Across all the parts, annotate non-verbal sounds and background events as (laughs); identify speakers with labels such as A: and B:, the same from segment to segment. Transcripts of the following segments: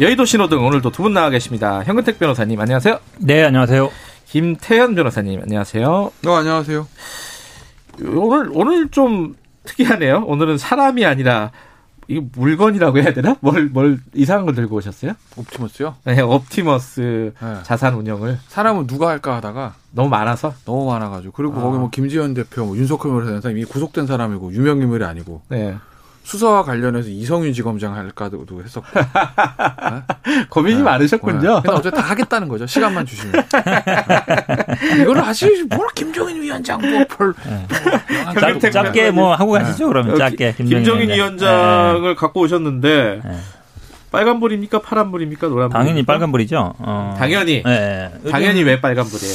A: 여의도 신호등 오늘도 두 분 나와 계십니다. 현근택 변호사님 안녕하세요.
B: 네 안녕하세요.
A: 김태현 변호사님 안녕하세요.
C: 어, 안녕하세요.
A: 오늘 오늘 좀 특이하네요. 오늘은 사람이 아니라 이거 물건이라고 해야 되나? 뭘, 뭘 이상한 걸 들고 오셨어요?
C: 옵티머스요?
A: 네, 옵티머스
C: 네.
A: 자산 운영을
C: 사람은 누가 할까 하다가
A: 너무 많아서
C: 너무 많아가지고 그리고
A: 아.
C: 거기 뭐 김지현 대표, 뭐 윤석열 변호사 사람이 구속된 사람이고 유명 인물이 아니고
A: 네.
C: 수사와 관련해서 이성윤 지검장 할까도 했었고 (laughs)
A: 고민이
C: 네.
A: 많으셨군요.
C: 네. 근데 어차피 다 하겠다는 거죠. 시간만 주시면. 이거를 하시지 뭘 김종인 위원장 뭐별
A: 현근택
B: 짧, 게 뭐 하고 가시죠 그러면 짧게
A: 김정인,
B: 김정인
A: 위원장을 갖고 오셨는데
B: 네.
A: 빨간불입니까 파란불입니까 노란불?
B: 당연히 빨간불이죠. 어.
A: 당연히.
B: 네.
A: 당연히 왜 빨간불이에요?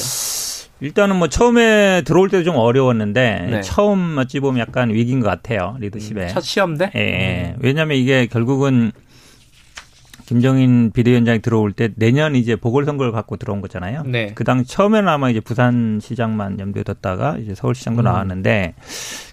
B: 일단은 뭐 처음에 들어올 때도 좀 어려웠는데
A: 네.
B: 처음 어찌 보면 약간 위기인 것 같아요 리더십에.
A: 첫 시험대?
B: 예, 예. 왜냐하면 이게 결국은 김정인 비대위원장이 들어올 때 내년 이제 보궐선거를 갖고 들어온 거잖아요.
A: 네.
B: 그당 처음에는 아마 이제 부산시장만 염두에 뒀다가 이제 서울시장도
A: 음.
B: 나왔는데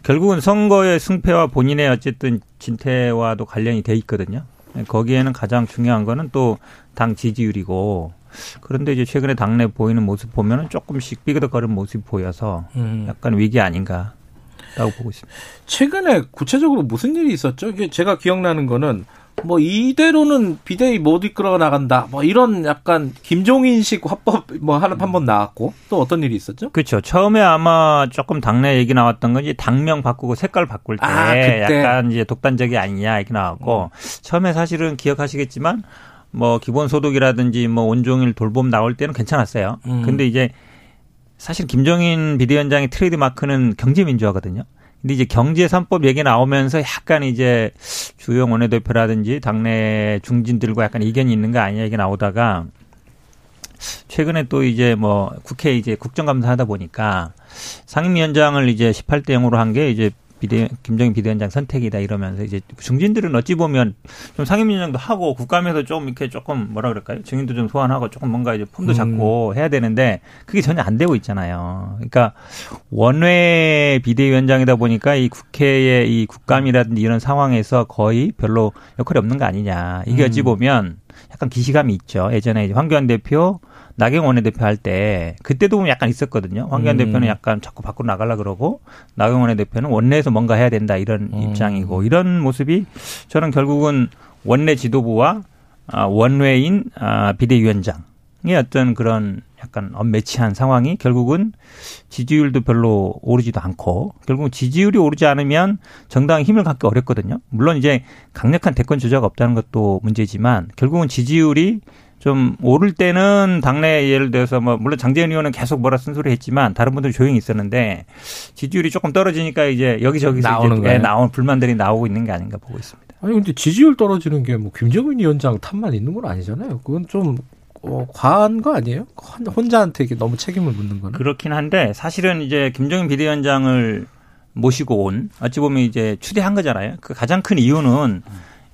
B: 결국은 선거의 승패와 본인의 어쨌든 진퇴와도 관련이 돼 있거든요. 거기에는 가장 중요한 거는 또 당 지지율이고 그런데 이제 최근에 당내 보이는 모습 보면은 조금씩 삐그덕거리는 모습이 보여서
A: 음.
B: 약간 위기 아닌가 라고 보고 있습니다.
A: 최근에 구체적으로 무슨 일이 있었죠? 이게 제가 기억나는 거는 뭐 이대로는 비대위 못 이끌어 나간다. 뭐 이런 약간 김종인식 화법 뭐 하나 한번 나왔고 또 어떤 일이 있었죠?
B: 그렇죠. 처음에 아마 조금 당내 얘기 나왔던 건지 당명 바꾸고 색깔 바꿀 때
A: 아.
B: 약간 이제 독단적이 아니냐 이렇게 나왔고 처음에 사실은 기억하시겠지만 뭐 기본소득이라든지 뭐 온종일 돌봄 나올 때는 괜찮았어요.
A: 음.
B: 근데 이제 사실 김종인 비대위원장의 트레이드 마크는 경제민주화거든요. 근데 이제 경제 3법 얘기 나오면서 약간 이제 주영 원내대표라든지 당내 중진들과 약간 이견이 있는 거 아니냐 이게 나오다가 최근에 또 이제 뭐 국회 이제 국정감사 하다 보니까 상임위원장을 이제 18대 0으로 한 게 이제 비대 김정인 비대위원장 선택이다 이러면서 이제 중진들은 어찌 보면 좀 상임위원장도 하고 국감에서 좀 이렇게 조금 뭐라 그럴까요? 증인도 좀 소환하고 조금 뭔가 이제 폼도 잡고 해야 되는데 그게 전혀 안 되고 있잖아요. 그러니까 원외 비대위원장이다 보니까 이 국회의 이 국감이라든지 이런 상황에서 거의 별로 역할이 없는 거 아니냐. 이게 어찌 보면 약간 기시감이 있죠. 예전에 황교안 대표 나경원 원내대표 할 때 그때도 보면 약간 있었거든요. 황교안
A: 음.
B: 대표는 약간 자꾸 밖으로 나가려 그러고 나경원 원내대표는 원내에서 뭔가 해야 된다 이런
A: 음.
B: 입장이고 이런 모습이 저는 결국은 원내 지도부와 아, 원외인 아, 비대위원장의 어떤 그런 약간 언매치한 상황이 결국은 지지율도 별로 오르지도 않고 결국은 지지율이 오르지 않으면 정당의 힘을 갖기 어렵거든요. 물론 이제 강력한 대권 주자가 없다는 것도 문제지만 결국은 지지율이 좀 오를 때는 당내 예를 들어서 뭐 물론 장재현 의원은 계속 뭐라 쓴소리 했지만 다른 분들은 조용히 있었는데 지지율이 조금 떨어지니까 이제 여기저기서
A: 나오는
B: 이제
A: 거예요?
B: 나온 불만들이 나오고 있는 게 아닌가 보고 있습니다.
A: 아니 근데 지지율 떨어지는 게 뭐 김정인 위원장 탓만 있는 건 아니잖아요. 그건 좀 어, 과한 거 아니에요? 혼- 혼자한테 이게 너무 책임을 묻는 거는.
B: 그렇긴 한데 사실은 이제 김정인 비대위원장을 모시고 온 어찌 보면 이제 추대한 거잖아요. 그 가장 큰 이유는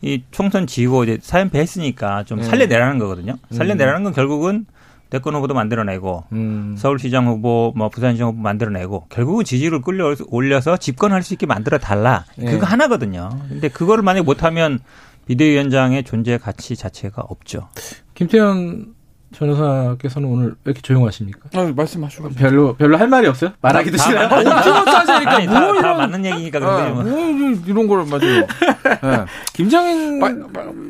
B: 이 총선 지고 이제 사연패 했으니까 좀
A: 네.
B: 살려내라는 거거든요. 살려내라는 건 결국은 대권 후보도 만들어내고
A: 음.
B: 서울시장 후보, 뭐 부산시장 후보 만들어내고 결국은 지지율을 끌려 올려서 집권할 수 있게 만들어 달라.
A: 예.
B: 그거 하나거든요. 근데 그거를 만약 못하면 비대위원장의 존재 가치 자체가 없죠.
A: 김태현 변호사께서는 오늘 왜 이렇게 조용하십니까?
C: 아, 말씀하시고.
A: 별로 별로 할 말이 없어요? 말하기도 싫어요.
B: 아니, 다, 뭐다
C: 이런
B: 맞는 얘기니까
C: 아,
B: 그런데
C: 뭐
B: 뭐.
C: 이런 걸 맞아요. 네.
A: 김정인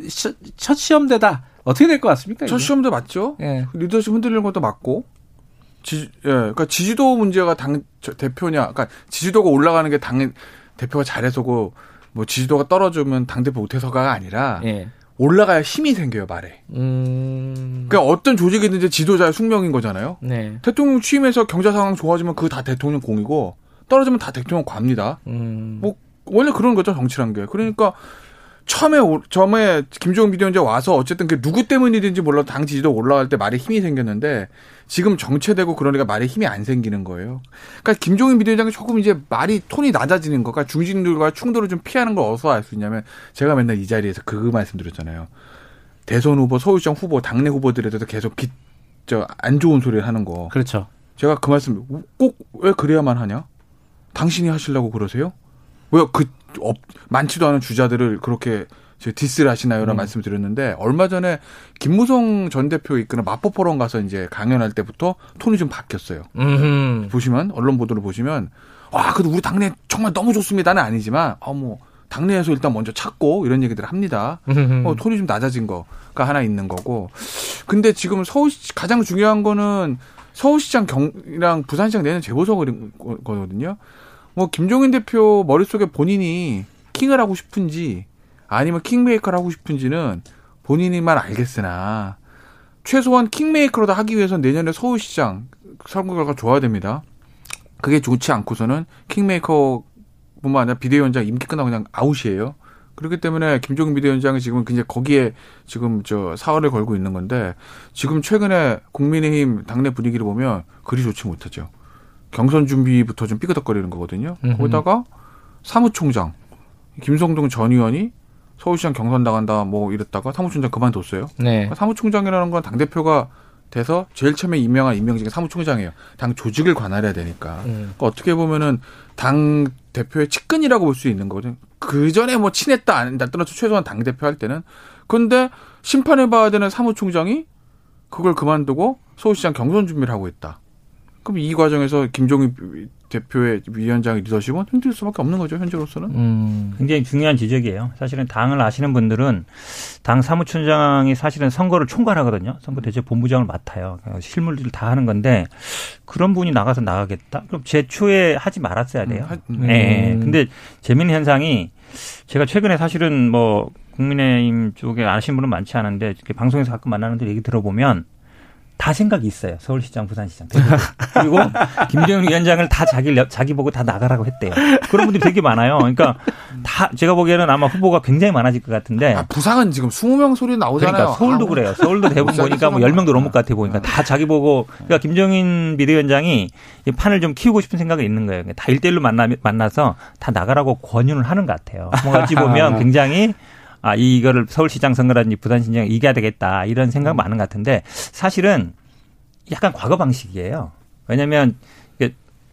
A: 시- 첫 시험대다. 어떻게 될 것 같습니까?
C: 첫
A: 이게?
C: 시험도 맞죠.
A: 예.
C: 리더십 흔들리는 것도 맞고. 지, 예, 그러니까 지지도 문제가 당 저, 대표냐, 그러니까 지지도가 올라가는 게 당 대표가 잘해서고 뭐 지지도가 떨어지면 당 대표 못해서가 아니라
A: 예.
C: 올라가야 힘이 생겨요 말에.
A: 음.
C: 그러니까 어떤 조직이든지 지도자의 숙명인 거잖아요.
A: 네.
C: 대통령 취임해서 경제 상황 좋아지면 그거 다 대통령 공이고 떨어지면 다 대통령 과입니다.
A: 음.
C: 뭐 원래 그런 거죠 정치란 게. 그러니까 처음에 오- 처음에 김종인 비대위원장 와서 어쨌든 그 누구 때문이든지 몰라도 당 지지도 올라갈 때 말에 힘이 생겼는데 지금 정체되고 그러니까 말에 힘이 안 생기는 거예요. 그러니까 김종인 비대위원장이 조금 이제 말이 톤이 낮아지는 거가 중진들과 충돌을 좀 피하는 걸 어디서 알 수 있냐면 제가 맨날 이 자리에서 그 말씀드렸잖아요. 대선 후보, 서울시장 후보, 당내 후보들에 대해서 계속 기, 저, 안 좋은 소리를 하는 거.
A: 그렇죠.
C: 제가 그 말씀 꼭 왜 그래야만 하냐? 당신이 하시려고 그러세요? 왜그 많지도 않은 주자들을 그렇게 저 디스를 하시나요라는 말씀을 드렸는데 얼마 전에 김무성 전 대표 이끄는 마포 포럼 가서 이제 강연할 때부터 톤이 좀 바뀌었어요.
A: 음.
C: 보시면 언론 보도를 보시면 와 그래도 우리 당내 정말 너무 좋습니다는 아니지만 어뭐 당내에서 일단 먼저 찾고 이런 얘기들을 합니다. 어, 톤이 좀 낮아진 거가 하나 있는 거고. 근데 지금 서울시 가장 중요한 거는 서울시장 경이랑 부산시장 내는 재보선거거든요. 뭐 김종인 대표 머릿속에 본인이 킹을 하고 싶은지 아니면 킹메이커를 하고 싶은지는 본인이만 알겠으나 최소한 킹메이커로도 하기 위해서 내년에 서울시장 선거 결과 좋아야 됩니다. 그게 좋지 않고서는 킹메이커뿐만 아니라 비대위원장 임기 끝나고 그냥 아웃이에요. 그렇기 때문에 김종인 비대위원장이 지금 굉장히 거기에 지금 저 사활을 걸고 있는 건데 지금 최근에 국민의힘 당내 분위기를 보면 그리 좋지 못하죠. 경선 준비부터 좀 삐그덕거리는 거거든요.
A: 음흠.
C: 거기다가 사무총장 김성동 전 의원이 서울시장 경선 나간다 뭐 이랬다가 사무총장 그만뒀어요.
A: 네.
C: 그러니까 사무총장이라는 건 당 대표가 돼서 제일 처음에 임명한 임명직이 사무총장이에요. 당 조직을 관할해야 되니까.
A: 음.
C: 그러니까 어떻게 보면은 당 대표의 측근이라고 볼 수 있는 거거든요. 그 전에 뭐 친했다 안 했다 떠나서 최소한 당 대표 할 때는 근데 심판해 봐야 되는 사무총장이 그걸 그만두고 서울시장 경선 준비를 하고 있다. 그럼 이 과정에서 김종인 대표의 위원장의 리더십은 흔들 수밖에 없는 거죠 현재로서는.
A: 음.
B: 굉장히 중요한 지적이에요. 사실은 당을 아시는 분들은 당 사무총장이 사실은 선거를 총괄하거든요. 선거 대책 본부장을 맡아요. 실물들을 다 하는 건데 그런 분이 나가서 나가겠다? 그럼 제초에 하지 말았어야 돼요.
C: 음, 하- 음.
B: 네.
A: 음.
B: 근데 재밌는 현상이 제가 최근에 사실은 뭐 국민의힘 쪽에 아시는 분은 많지 않은데 이렇게 방송에서 가끔 만나는데 얘기 들어보면 다 생각이 있어요. 서울시장, 부산시장. 그리고 (laughs) 김정은 위원장을 다 자기 자기 보고 다 나가라고 했대요. 그런 분들이 되게 많아요. 그러니까 다 제가 보기에는 아마 후보가 굉장히 많아질 것 같은데.
C: 아, 부상은 지금 20명 소리 나오잖아요.
B: 그러니까 서울도
C: 아,
B: 그래요. 서울도 대부분 보니까 뭐
C: 수만
B: 10명도 넘을. 것 같아 보니까 다 자기 보고 그러니까 김정인 비대위원장이 이 판을 좀 키우고 싶은 생각이 있는 거예요. 그러니까 다 1대1로 만나, 만나서 다 나가라고 권유를 하는 것 같아요. 뭔가 어찌 보면 (laughs) 굉장히 아, 이거를 서울시장 선거라든지 부산시장 이겨야 되겠다 이런 생각 많은 것 같은데 사실은 약간 과거 방식이에요. 왜냐면 이게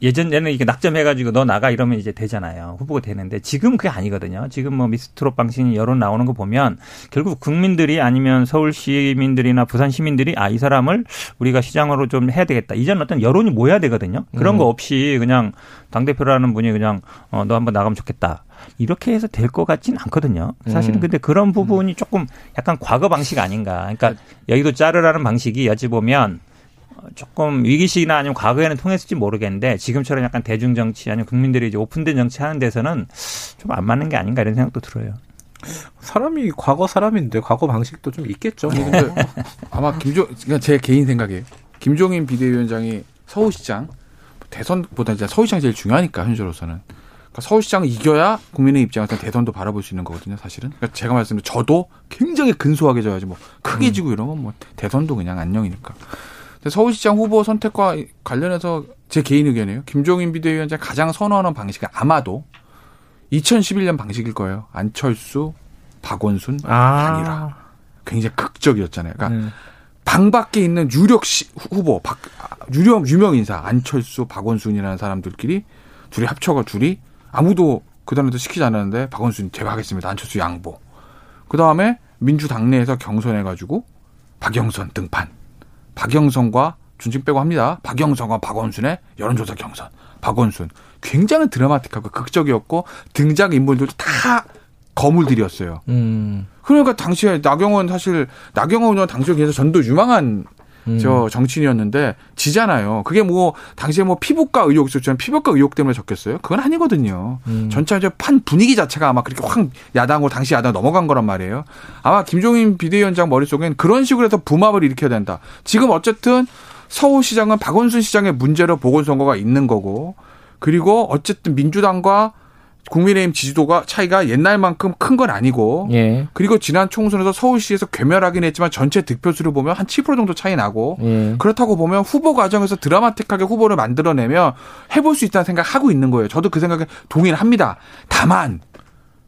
B: 예전에는 이게 낙점해가지고 너 나가 이러면 이제 되잖아요. 후보가 되는데 지금 그게 아니거든요. 지금 뭐 미스트롯 방식 여론 나오는 거 보면 결국 국민들이 아니면 서울 시민들이나 부산 시민들이 아 이 사람을 우리가 시장으로 좀 해야 되겠다. 이전 어떤 여론이 모여야 되거든요. 그런 거 없이 그냥 당 대표라는 분이 그냥 어, 너 한번 나가면 좋겠다. 이렇게 해서 될 것 같진 않거든요. 사실은
A: 음.
B: 근데 그런 부분이 조금 약간 과거 방식 아닌가. 그러니까 여의도 자르라는 방식이 여지 보면 조금 위기시기나 아니면 과거에는 통했을지 모르겠는데 지금처럼 약간 대중 정치 아니면 국민들이 이제 오픈된 정치 하는 데서는 좀 안 맞는 게 아닌가 이런 생각도 들어요.
A: 사람이 과거 사람인데 과거 방식도 좀 있겠죠.
C: 근데 아마 김종, 그러니까 제 개인 생각이에요. 김종인 비대위원장이 서울시장, 대선보다 이제 서울시장이 제일 중요하니까, 현재로서는. 그러니까 서울시장을 이겨야 국민의 입장에서 대선도 바라볼 수 있는 거거든요, 사실은. 그러니까 제가 말씀드린 저도 굉장히 근소하게 져야지, 뭐, 크게 지고 이러면 뭐, 대선도 그냥 안녕이니까. 서울시장 후보 선택과 관련해서 제 개인 의견이에요. 김종인 비대위원장이 가장 선호하는 방식은 아마도 2011년 방식일 거예요. 안철수, 박원순, 단일화. 굉장히 극적이었잖아요. 그러니까
A: 음.
C: 방 밖에 있는 유력 시, 후보, 박, 유력 유명 인사 안철수, 박원순이라는 사람들끼리 둘이 합쳐가 둘이 아무도 그 다음에도 시키지 않았는데 박원순 제가 하겠습니다. 안철수 양보. 그 다음에 민주당 내에서 경선해가지고 박영선 등판. 박영선과 준칙 빼고 합니다. 박영선과 박원순의 여론조사 경선. 박원순 굉장히 드라마틱하고 극적이었고 등장 인물들도 다 거물들이었어요.
A: 음.
C: 그러니까 당시에 나경원 사실 나경원 의원 당시에 계속 전도 유망한
A: 음.
C: 저 정치인이었는데 지잖아요. 그게 뭐 당시에 뭐 피부과 의혹 있었지만 피부과 의혹 때문에 적겠어요? 그건 아니거든요.
A: 음.
C: 전체적 판 분위기 자체가 아마 그렇게 확 야당으로 당시 야당 넘어간 거란 말이에요. 아마 김종인 비대위원장 머릿속엔 그런 식으로 해서 붐압을 일으켜야 된다. 지금 어쨌든 서울시장은 박원순 시장의 문제로 보궐선거가 있는 거고 그리고 어쨌든 민주당과 국민의힘 지지도가 차이가 옛날만큼 큰 건 아니고
A: 예.
C: 그리고 지난 총선에서 서울시에서 괴멸하긴 했지만 전체 득표수를 보면 한 7% 정도 차이 나고
A: 예.
C: 그렇다고 보면 후보 과정에서 드라마틱하게 후보를 만들어내면 해볼 수 있다는 생각하고 있는 거예요. 저도 그 생각에 동의를 합니다. 다만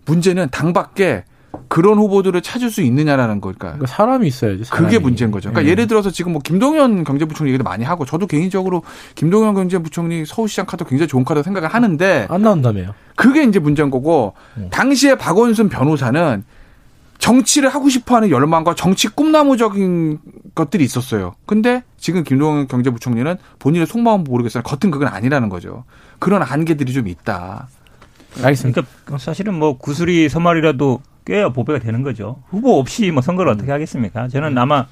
C: 문제는 당 밖에 그런 후보들을 찾을 수 있느냐라는 걸까요?
A: 그러니까 사람이 있어야지. 사람이.
C: 그게 문제인 거죠. 그러니까
A: 예.
C: 예를 들어서 지금 뭐 김동연 경제부총리 얘기도 많이 하고 저도 개인적으로 김동연 경제부총리 서울시장 카드 굉장히 좋은 카드 생각을 하는데
A: 안 나온다며요.
C: 그게 이제 문제인 거고
A: 음.
C: 당시에 박원순 변호사는 정치를 하고 싶어하는 열망과 정치 꿈나무적인 것들이 있었어요. 근데 지금 김동연 경제부총리는 본인의 속마음 모르겠어요. 겉은 그건 아니라는 거죠. 그런 한계들이 좀 있다.
A: 알겠습니다.
B: 그러니까 사실은 뭐 구슬이 서말이라도 꿰야 보배가 되는 거죠. 후보 없이 뭐 선거를 어떻게 하겠습니까? 저는 아마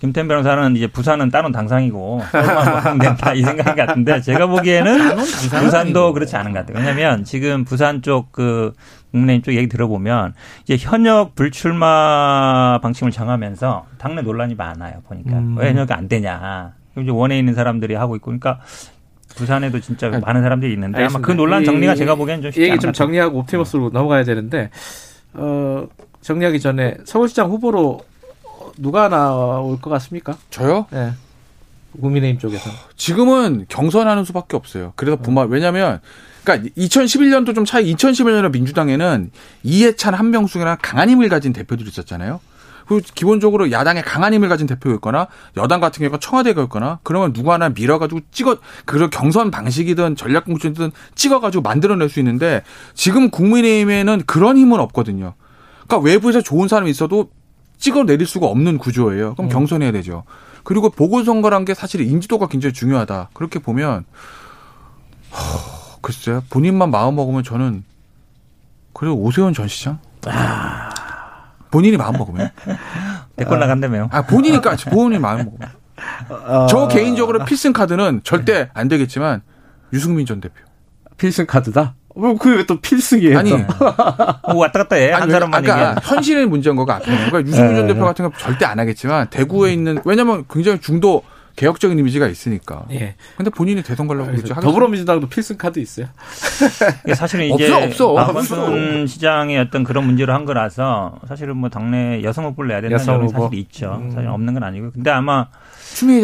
B: 김태현 변호사는 이제 부산은 따놓은 당상이고 서울만 된다 이 생각 같은데 제가 보기에는 부산도 그렇지 않은 것 같아요. 왜냐하면 지금 부산 쪽 그 국민의힘 쪽 얘기 들어보면 이제 현역 불출마 방침을 정하면서 당내 논란이 많아요. 보니까
A: 음.
B: 왜 현역이 안 되냐. 이제 원에 있는 사람들이 하고 있고 그러니까 부산에도 진짜 많은 사람들이 있는데 아마 그
A: 알겠습니다.
B: 논란 정리가
A: 이-
B: 제가 보기에는 좀 쉽지
A: 얘기 좀
B: 것.
A: 정리하고 옵티머스로 넘어가야 되는데 어, 정리하기 전에 서울시장 후보로 누가 나올 것 같습니까?
C: 저요?
A: 예. 국민의힘 쪽에서.
C: 지금은 경선하는 수밖에 없어요. 그래서 부마 왜냐하면 그러니까 2011년도 좀 차이 2011년에 민주당에는 이해찬 한명숙이나 강한 힘을 가진 대표들이 있었잖아요. 그리고 기본적으로 야당에 강한 힘을 가진 대표가 있거나 여당 같은 경우가 청와대가 있거나 그러면 누구 하나 밀어가지고 찍어 그런 경선 방식이든 전략 공천이든 찍어가지고 만들어낼 수 있는데 지금 국민의힘에는 그런 힘은 없거든요. 그러니까 외부에서 좋은 사람이 있어도 찍어내릴 수가 없는 구조예요. 그럼 경선해야 되죠. 그리고 보궐선거란 게 사실 인지도가 굉장히 중요하다. 그렇게 보면 허, 글쎄요. 본인만 마음 먹으면 저는 그래도 오세훈 전 시장? 본인이 마음 먹으면.
B: 댓글 (laughs) 나간다며요.
C: 아, 본인이니까 본인이 마음 먹으면.
A: 어.
C: 저 개인적으로 필승 카드는 절대 안 되겠지만 유승민 전 대표.
A: 필승 카드다. 뭐 그게 왜 또 필승이에요?
C: 아니,
A: 또? (laughs)
B: 어, 왔다 갔다 해. 한
C: 아니,
B: 사람만
C: 아까
B: 얘기해.
C: 현실의 문제인 거가 앞에는. 그러니까 유승민 전
A: 네.
C: 대표 같은 건 절대 안 하겠지만 대구에 있는 왜냐면 굉장히 중도 개혁적인 이미지가 있으니까.
A: 예.
C: 근데 본인이 대선 가려고 그러죠.
A: 더불어민주당도 필승 카드 있어요. (laughs)
B: 이게 사실은 이제
C: 없어, 없어.
B: 박원순 시장의 어떤 그런 문제로 한 거라서 사실은 뭐 당내 여성 후보를 내야 된다는
A: 여성 후보.
B: 사실 있죠.
A: 음.
B: 사실 없는 건 아니고. 근데 아마.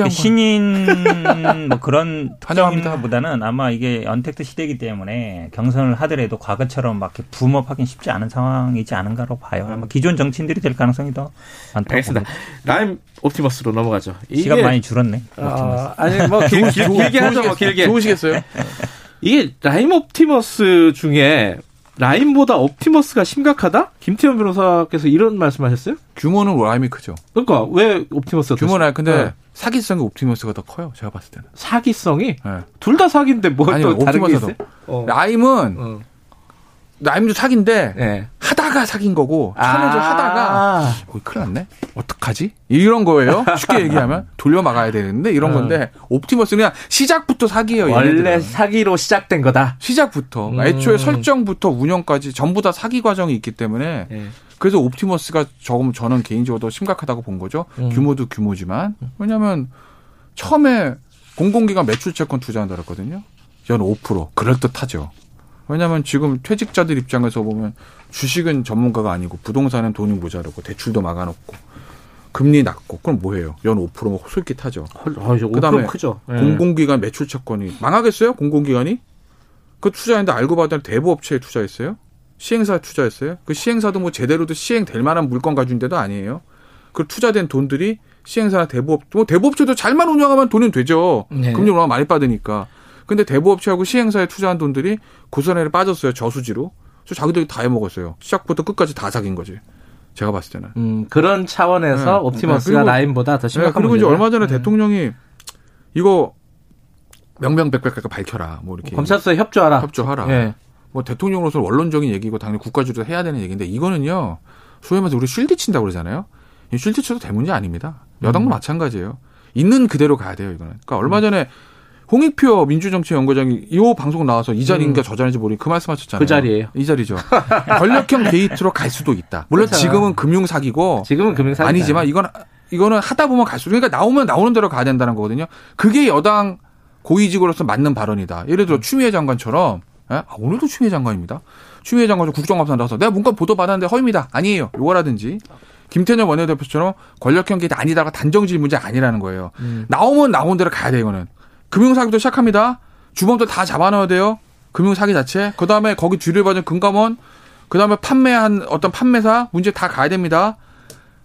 B: 신인 (laughs) 뭐 그런. 특정보다는 아마 이게 언택트 시대이기 때문에 경선을 하더라도 과거처럼 막 이렇게 붐업하긴 쉽지 않은 상황이지 않은가로 봐요. 아마 기존 정치인들이 될 가능성이 더 많다고
A: 알겠습니다. 라임 옵티머스로 넘어가죠.
B: 시간 많이 줄었네.
A: 아, 아니 뭐 (laughs) 길, 길, 길게 하죠 뭐 길게.
C: 좋으시겠어요?
A: 이게 라임 옵티머스 중에 라임보다 옵티머스가 심각하다? 김태현 변호사께서 이런 말씀하셨어요?
C: 규모는 라임이 크죠.
A: 그러니까 왜 옵티머스가 더
C: 규모는 근데
A: 네.
C: 사기성이 옵티머스가 더 커요. 제가 봤을 때는.
A: 사기성이
C: 네.
A: 둘 다 사기인데 뭐
C: 아니,
A: 또 다른 게. 있어요? 어.
C: 라임은
A: 어.
C: 라임도 사기인데
A: 네.
C: 하다가 사긴 거고 천연을 하다가
A: 아.
C: 어, 큰일 났네. 어떡하지? 이런 거예요. 쉽게 얘기하면 (laughs) 돌려 막아야 되는데 이런
A: 어.
C: 건데 옵티머스는 그냥 시작부터 사기예요.
A: 원래
C: 얘네들은.
A: 사기로 시작된 거다.
C: 시작부터
A: 음.
C: 애초에 설정부터 운영까지 전부 다 사기 과정이 있기 때문에
A: 예.
C: 그래서 옵티머스가 조금 저는 개인적으로 더 심각하다고 본 거죠.
A: 음.
C: 규모도 규모지만 왜냐하면 처음에 공공기관 매출 채권 투자한다 그랬거든요. 연 5% 그럴 듯하죠. 왜냐하면 지금 퇴직자들 입장에서 보면 주식은 전문가가 아니고 부동산은 돈이 모자르고 대출도 막아놓고 금리 낮고 그럼 뭐해요? 연 5%면 솔깃하죠.
A: 어, 이제
C: 그다음에
A: 5% 크죠. 예.
C: 공공기관 매출 채권이 망하겠어요? 공공기관이? 그 투자했는데 알고 봤더니 대부업체에 투자했어요? 시행사에 투자했어요? 그 시행사도 뭐 제대로도 시행될 만한 물건 가진 데도 아니에요. 그 투자된 돈들이 시행사나 대부업, 뭐 대부업체도 잘만 운영하면 돈은 되죠.
A: 네.
C: 금리 얼마 많이 받으니까. 근데 대부업체하고 시행사에 투자한 돈들이 고선에 빠졌어요. 저수지로. 저 자기들이 다 해먹었어요. 시작부터 끝까지 다 사귄 거지. 제가 봤을 때는.
A: 음, 그런 차원에서
C: 네.
A: 옵티머스가
C: 네,
A: 라임보다 더
C: 네,
A: 심각한
C: 그리고 이제. 얼마 전에
A: 음.
C: 대통령이 이거 명명백백하게 밝혀라. 뭐 이렇게.
A: 검찰서에 협조하라.
C: 협조하라.
A: 예.
C: 뭐 대통령으로서 원론적인 얘기고 당연히 국가주도 해야 되는 얘기인데 이거는요. 소위 말해서 우리 쉴드 친다고 그러잖아요. 이 쉴드 쳐도 될 문제 아닙니다. 여당도
A: 음.
C: 마찬가지예요. 있는 그대로 가야 돼요, 이거는. 그러니까 얼마 전에 홍익표 민주정치연구장이 이 방송 나와서 이 자리인가 저 자리인지 모르겠 그 말씀 하셨잖아요.
A: 그 자리예요.
C: 이 자리죠. 권력형 게이트로 갈 수도 있다. 물론
A: 그렇죠.
C: 지금은 금융 사기고
A: 지금은 금융 사기
C: 아니지만 이건 이거는 하다 보면 갈수록 그러니까 나오면 나오는 대로 가야 된다는 거거든요. 그게 여당 고위직으로서 맞는 발언이다. 예를 들어 추미애 장관처럼 예? 아, 오늘도 추미애 장관입니다. 추미애 장관 국정감사 나와서 내가 문건 보도 받았는데 허위입니다. 아니에요. 요거라든지 김태년 원내대표처럼 권력형 게 아니다가 단정질 문제 아니라는 거예요.
A: 음.
C: 나오면 나온 대로 가야 돼 이거는. 금융사기도 시작합니다. 주범도 다 잡아넣어야 돼요. 금융사기 자체. 그 다음에 거기 뒤를 봐준 금감원. 그 다음에 판매한 어떤 판매사 문제 다 가야 됩니다.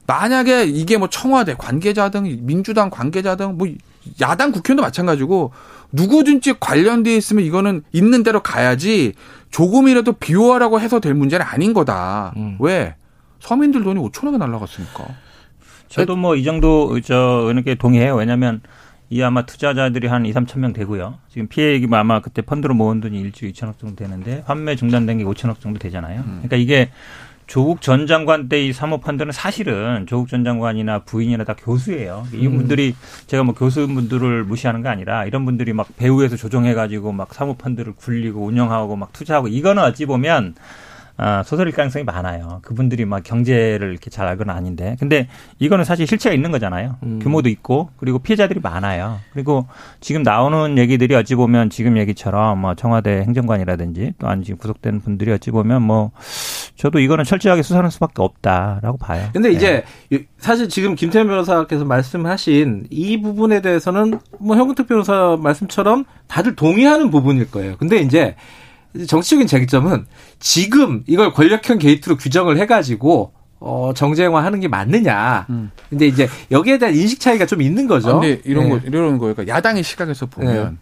C: 만약에 이게 뭐 청와대 관계자 등 민주당 관계자 등 뭐 야당 국회의원도 마찬가지고 누구든지 관련돼 있으면 이거는 있는 대로 가야지 조금이라도 비호하라고 해서 될 문제는 아닌 거다.
A: 음.
C: 왜? 서민들 돈이 5천억이 날라갔으니까.
B: 저도 뭐 이 정도 저 의견에 동의해요. 왜냐하면 이 아마 투자자들이 한 2, 3천 명 되고요. 지금 피해액이 뭐 아마 그때 펀드로 모은 돈이 1조 2천억 정도 되는데 판매 중단된 게 5천억 정도 되잖아요. 그러니까 이게 조국 전 장관 때 이 사모펀드는 사실은 조국 전 장관이나 부인이나 다 교수예요. 이분들이 제가 뭐 교수분들을 무시하는 게 아니라 이런 분들이 막 배후에서 조정해가지고 막 사모펀드를 굴리고 운영하고 막 투자하고 이거는 어찌 보면 아, 소설일 가능성이 많아요. 그분들이 막 경제를 이렇게 잘 알거나 아닌데. 근데 이거는 사실 실체가 있는 거잖아요.
A: 음.
B: 규모도 있고, 그리고 피해자들이 많아요. 그리고 지금 나오는 얘기들이 어찌 보면 지금 얘기처럼 뭐 청와대 행정관이라든지 또 아니 지금 구속된 분들이 어찌 보면 뭐 저도 이거는 철저하게 수사하는 수밖에 없다라고 봐요.
A: 근데
B: 네.
A: 이제 사실 지금 김태현 변호사께서 말씀하신 이 부분에 대해서는 뭐 현근택 변호사 말씀처럼 다들 동의하는 부분일 거예요. 근데 이제 정치적인 쟁점은 지금 이걸 권력형 게이트로 규정을 해가지고 어 정쟁화하는 게 맞느냐.
C: 음.
A: 근데 이제 여기에 대한 인식 차이가 좀 있는 거죠.
C: 아, 근데 이런
A: 네.
C: 거 이런 거예요. 그러니까 야당의 시각에서 보면
A: 네.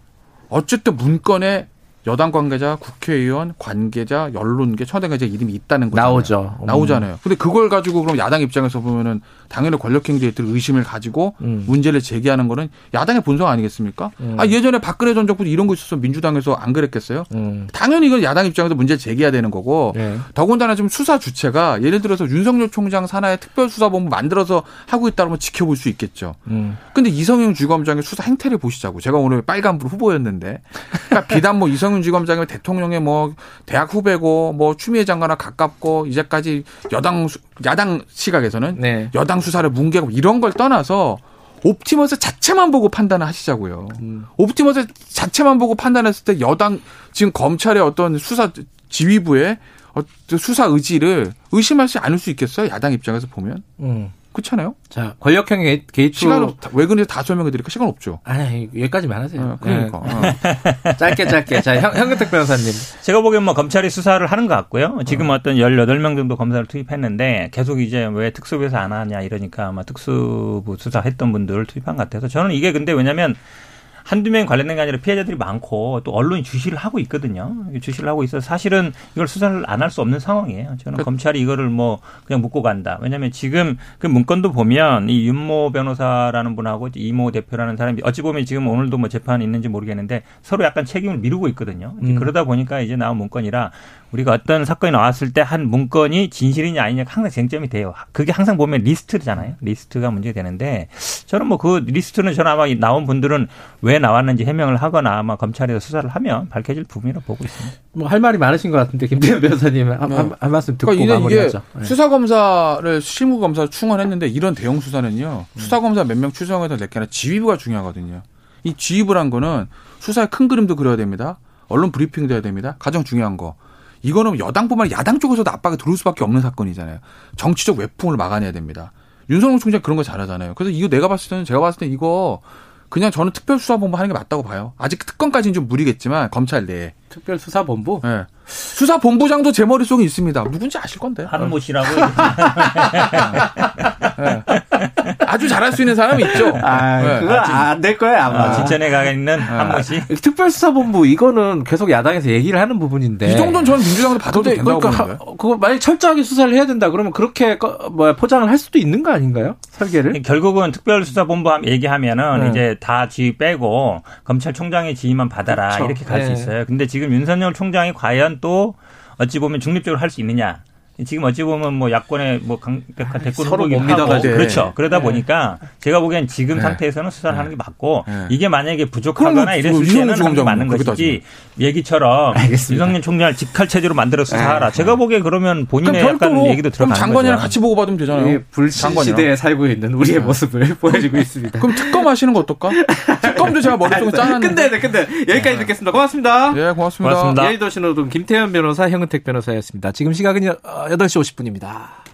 C: 어쨌든 문건에 여당 관계자, 국회의원, 관계자, 언론계, 청와대 관계자 이름이 있다는 거잖아요.
A: 나오죠. 음.
C: 나오잖아요. 근데 그걸 가지고 그럼 야당 입장에서 보면은 당연히 권력행제들 의심을 가지고
A: 음.
C: 문제를 제기하는 거는 야당의 본성 아니겠습니까?
A: 음.
C: 아 예전에 박근혜 전 정부 이런 거 있었으면 민주당에서 안 그랬겠어요?
A: 음.
C: 당연히 이건 야당 입장에서 문제를 제기해야 되는 거고
A: 네.
C: 더군다나 지금 수사 주체가 예를 들어서 윤석열 총장 산하의 특별수사본부 만들어서 하고 있다면 지켜볼 수 있겠죠.
A: 음.
C: 근데 이성윤 주검장의 수사 행태를 보시자고. 제가 오늘 빨간불 후보였는데. 그러니까 비단 뭐 이성윤 지검장이 대통령의 뭐 대학 후배고 뭐 추미애 장관과 가깝고 이제까지 여당 수- 야당 시각에서는
A: 네.
C: 여당 수사를 뭉개고 이런 걸 떠나서 옵티머스 자체만 보고 판단을 하시자고요.
A: 음.
C: 옵티머스 자체만 보고 판단했을 때 여당 지금 검찰의 어떤 수사 지휘부의 어, 수사 의지를 의심하지 않을 수 있겠어요? 야당 입장에서 보면
A: 음.
C: 그렇잖아요.
A: 자 권력형 게이- 게이트로
C: 시간 없, 왜 그런지 다 설명해 드릴까 시간 없죠.
A: 아니 여기까지만 하세요.
C: 어, 그러니까. 어.
A: 네. (laughs) 짧게 짧게. 자 현, 현근택 변호사님.
B: 제가 보기엔 뭐 검찰이 수사를 하는 것 같고요. 지금 어. 떤 18명 정도 검사를 투입했는데 계속 이제 왜 특수부에서 안 하냐 이러니까 아마 특수부 수사했던 분들을 투입한 것 같아서 저는 이게 근데 왜냐면 한두 명 관련된 게 아니라 피해자들이 많고 또 언론이 주시를 하고 있거든요. 주시를 하고 있어서 사실은 이걸 수사를 안 할 수 없는 상황이에요. 저는
C: 그-
B: 검찰이 이거를 뭐 그냥 묻고 간다. 왜냐하면 지금 그 문건도 보면 이 윤모 변호사라는 분하고 이모 대표라는 사람이 어찌 보면 지금 오늘도 뭐 재판이 있는지 모르겠는데 서로 약간 책임을 미루고 있거든요.
A: 음.
B: 그러다 보니까 이제 나온 문건이라 우리가 어떤 사건이 나왔을 때 한 문건이 진실이냐 아니냐 항상 쟁점이 돼요. 그게 항상 보면 리스트잖아요. 리스트가 문제가 되는데 저는 뭐 그 리스트는 저는 아마 이 나온 분들은 왜 나왔는지 해명을 하거나 아마 검찰에서 수사를 하면 밝혀질 부분이라고 보고 있습니다.
A: 뭐 할 말이 많으신 것 같은데 김태현 변호사님 한,
C: 네.
A: 한, 한 말씀 듣고
C: 그러니까
A: 마무리하죠. 네.
C: 수사 검사를 실무 검사 충원했는데 이런 대형 수사는요.
A: 음.
C: 수사 검사 몇 명 충원해서 될 게 아니라 지휘부가 중요하거든요. 이 지휘부란 거는 수사의 큰 그림도 그려야 됩니다. 언론 브리핑도 해야 됩니다. 가장 중요한 거. 이거는 여당뿐만 아니라 야당 쪽에서도 압박이 들어올 수밖에 없는 사건이잖아요. 정치적 외풍을 막아내야 됩니다. 윤석열 총장 그런 거 잘하잖아요. 그래서 이거 내가 봤을 때는 제가 봤을 때 이거 그냥 저는 특별수사본부 하는 게 맞다고 봐요. 아직 특검까지는 좀 무리겠지만 검찰 내에.
A: 특별수사본부.
C: 예. 수사본부장도 제 머릿속에 있습니다. 누군지 아실 건데.
B: 한모 씨라고 (laughs)
C: 아주 잘할 수 있는 사람이 있죠.
A: 아,
C: 네.
A: 그거 안될 거예요, 아마.
B: 아, 진천에 가 있는 한모 씨.
A: 특별수사본부 이거는 계속 야당에서 얘기를 하는 부분인데.
C: 이 정도는 저는 민주당도 받아도 된다고
A: 그러니까
C: 보는데.
A: 하- 그거 만약 철저하게 수사를 해야 된다 그러면 그렇게 꺼- 뭐야 포장을 할 수도 있는 거 아닌가요? 설계를?
B: 결국은 특별수사본부 함- 얘기하면은
A: 네.
B: 이제 다 지휘 빼고 검찰총장의 지휘만 받아라
A: 그렇죠.
B: 이렇게 갈수
A: 네.
B: 있어요. 근데 지금 윤석열 총장이 과연 또 어찌 보면 중립적으로 할 수 있느냐. 지금 어찌 보면 뭐 야권의 뭐 강력한 대권
A: 서로
B: 후보긴
A: 못
B: 하고
A: 믿어가지고.
B: 그렇죠. 그러다
A: 네.
B: 보니까 제가 보기엔 지금
C: 네.
B: 상태에서는 수사를 하는 게 맞고
C: 네.
B: 이게 만약에 부족하거나
C: 뭐
B: 이랬을 때는 하는 게
C: 총장은
B: 맞는 것이지 얘기처럼
A: 알겠습니다.
B: 유석열 총장을 직할 체제로 만들어 수사하라. 제가 보기에 그러면 본인의 약간
C: 별도로
B: 얘기도
C: 그럼
B: 들어가는
C: 장관이랑
B: 거죠.
C: 같이 보고 받으면 되잖아요.
A: 이 불신. 시대에 살고 있는 우리의
C: 네.
A: 모습을 (laughs) 보여주고 있습니다.
C: 그럼 특검 하시는 거 어떨까? 특검도 제가 머릿속에 짜놨는데.
A: 근데 근데 여기까지 듣겠습니다. 고맙습니다.
C: 예, 고맙습니다.
B: 고맙습니다.
A: 예의도 신호등 김태현 변호사, 형은택 변호사였습니다. 지금 시각은 8시 50분입니다.